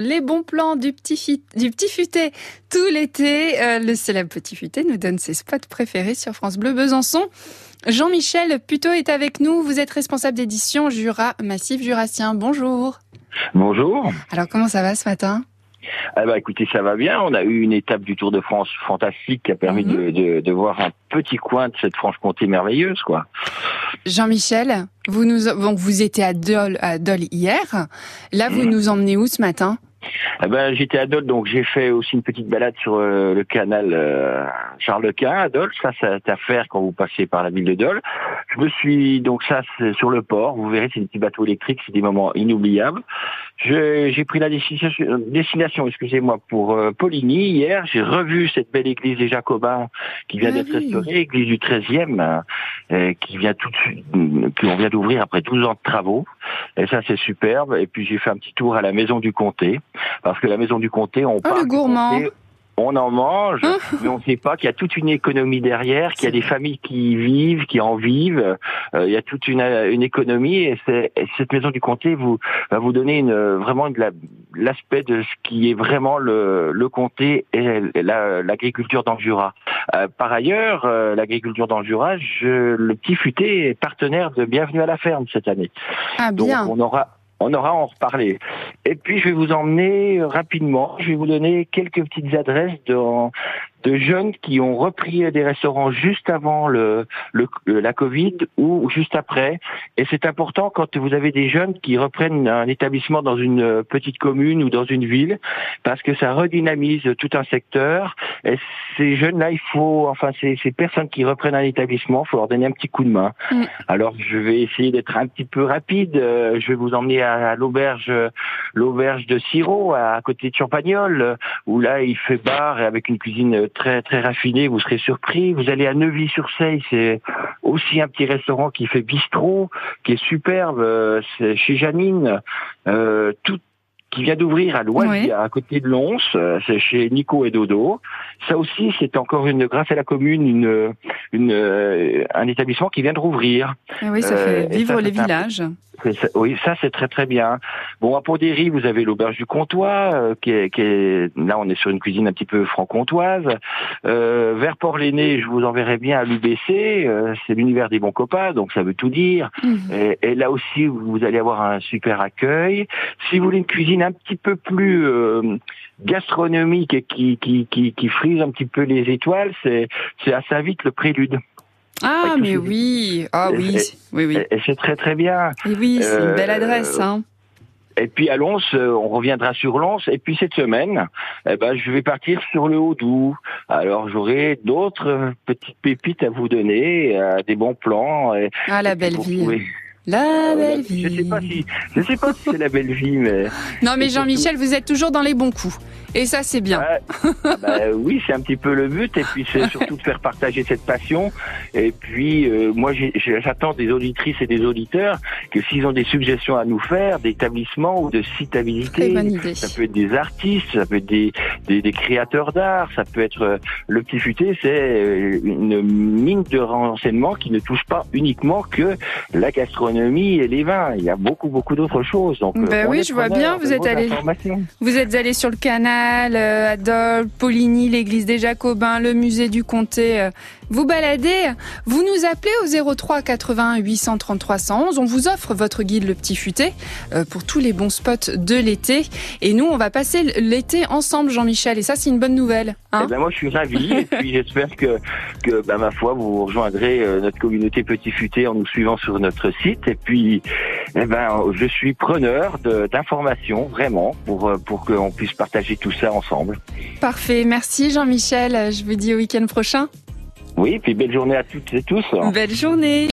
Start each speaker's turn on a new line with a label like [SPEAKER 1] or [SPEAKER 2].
[SPEAKER 1] Les bons plans du petit, du petit futé tout l'été. Euh, le célèbre petit futé nous donne ses spots préférés sur France Bleu Besançon. Jean-Michel Puteau est avec nous. Vous êtes responsable d'édition Jura Massif Jurassien. Bonjour.
[SPEAKER 2] Bonjour.
[SPEAKER 1] Alors comment ça va ce matin?
[SPEAKER 2] Eh ben, écoutez, ça va bien. On a eu une étape du Tour de France fantastique qui a permis de, de, de, voir un petit coin de cette Franche-Comté merveilleuse, quoi.
[SPEAKER 1] Jean-Michel, vous nous, donc vous étiez à Dole, à Dole hier. Là, vous mmh. nous emmenez où ce matin?
[SPEAKER 2] Eh ben, j'étais à Dole, donc j'ai fait aussi une petite balade sur euh, le canal euh, Charles Quint à Dole. Ça, c'est à faire quand vous passez par la ville de Dole. Je me suis donc ça c'est sur le port. Vous verrez, c'est des petits bateaux électriques, c'est des moments inoubliables. J'ai pris la destination, destination excusez-moi, pour euh, Poligny hier. J'ai revu cette belle église des Jacobins qui vient ah d'être restaurée, église du 13e, euh, qui vient tout de suite, qu'on vient d'ouvrir après 12 ans de travaux. Et ça, c'est superbe. Et puis j'ai fait un petit tour à la maison du comté, parce que la maison du comté, on
[SPEAKER 1] oh, le gourmand
[SPEAKER 2] on en mange, hein mais on ne sait pas qu'il y a toute une économie derrière, qu'il y a des familles qui vivent, qui en vivent. Euh, il y a toute une, une économie et, cette maison du comté vous va vous donner une, vraiment l'aspect de ce qui est vraiment le, le comté et l'agriculture dans le Jura. Euh, par ailleurs, euh, l'agriculture dans le Jura, je, le petit futé est partenaire de Bienvenue à la ferme cette année.
[SPEAKER 1] Ah bien.
[SPEAKER 2] Donc on aura on aura en reparler. Et puis je vais vous emmener rapidement, je vais vous donner quelques petites adresses dans, de jeunes qui ont repris des restaurants juste avant le, le, la Covid ou juste après. Et c'est important quand vous avez des jeunes qui reprennent un établissement dans une petite commune ou dans une ville, parce que ça redynamise tout un secteur. Et ces jeunes-là, il faut, enfin, ces, ces personnes qui reprennent un établissement, il faut leur donner un petit coup de main. Mm. Alors, je vais essayer d'être un petit peu rapide. Euh, je vais vous emmener à, l'auberge, l'auberge de Siro, à côté de Champagnol, où là, il fait bar et avec une cuisine très très raffiné, vous serez surpris. Vous allez à Neuvy-sur-Seille, c'est aussi un petit restaurant qui fait bistrot, qui est superbe. Euh, c'est chez Janine. Euh, tout qui vient d'ouvrir à Loisirs, à côté de Lons, euh, c'est chez Nico et Dodo. Ça aussi, c'est encore une, grâce à la commune, une, une, un établissement qui vient de rouvrir.
[SPEAKER 1] Ah oui, ça fait vivre les villages.
[SPEAKER 2] Oui, ça c'est très très bien. Bon, à Pont-des-Ries, vous avez l'auberge du Comtois, euh, qui, est, qui, est, là on est sur une cuisine un petit peu franc-comtoise. Euh, vers Port-Léné, je vous enverrai bien à l'UBC, euh, c'est l'univers des bons copains, donc ça veut tout dire. Mhm. Et, et, là aussi, vous allez avoir un super accueil. Si vous voulez une cuisine un petit peu plus euh, gastronomique et qui, qui, qui, qui frise un petit peu les étoiles, c'est à Saint-Vite le Prélude.
[SPEAKER 1] Ah, mais oui, ah oui, oui, oui.
[SPEAKER 2] Et c'est très très bien.
[SPEAKER 1] Et oui, c'est une belle euh, adresse. Hein.
[SPEAKER 2] Et puis à Lons, euh, on reviendra sur Lons. Et puis cette semaine, eh ben, je vais partir sur le Haut-Doubs. Alors j'aurai d'autres petites pépites à vous donner, euh, des bons plans. Et,
[SPEAKER 1] ah, la belle vie. La belle vie.
[SPEAKER 2] Je sais pas si, je sais pas si c'est la belle vie, mais.
[SPEAKER 1] Non, mais Jean-Michel, vous êtes toujours dans les bons coups. Et ça, c'est bien.
[SPEAKER 2] bah, oui, c'est un petit peu le but. Et puis, c'est surtout de faire partager cette passion. Et puis, euh, moi, j'attends des auditrices et des auditeurs que s'ils ont des suggestions à nous faire, d'établissements ou de sites à visiter, ça peut être des artistes, ça peut être des, des, des créateurs d'art, ça peut être euh, le petit futé, c'est euh, une mine de renseignements qui ne touche pas uniquement que la gastronomie et les vins. Il y a beaucoup, beaucoup d'autres choses. Donc,
[SPEAKER 1] ben oui, je vois bien. Vous êtes allé, vous êtes allé sur le canal euh, Adolphe, Poligny, l'église des Jacobins, le musée du comté. Euh, vous baladez, vous nous appelez au 03 80 833 111. On vous offre votre guide Le Petit Futé euh, pour tous les bons spots de l'été. Et nous, on va passer l'été ensemble, Jean-Michel. Et ça, c'est une bonne nouvelle.
[SPEAKER 2] Hein eh ben moi, je suis ravi. et puis, j'espère que, que bah, ma foi, vous rejoindrez notre communauté Petit Futé en nous suivant sur notre site. Et puis, eh ben, je suis preneur d'informations, vraiment, pour, pour qu'on puisse partager tout ça ensemble.
[SPEAKER 1] Parfait. Merci Jean-Michel. Je vous dis au week-end prochain.
[SPEAKER 2] Oui, puis belle journée à toutes et tous.
[SPEAKER 1] Belle journée.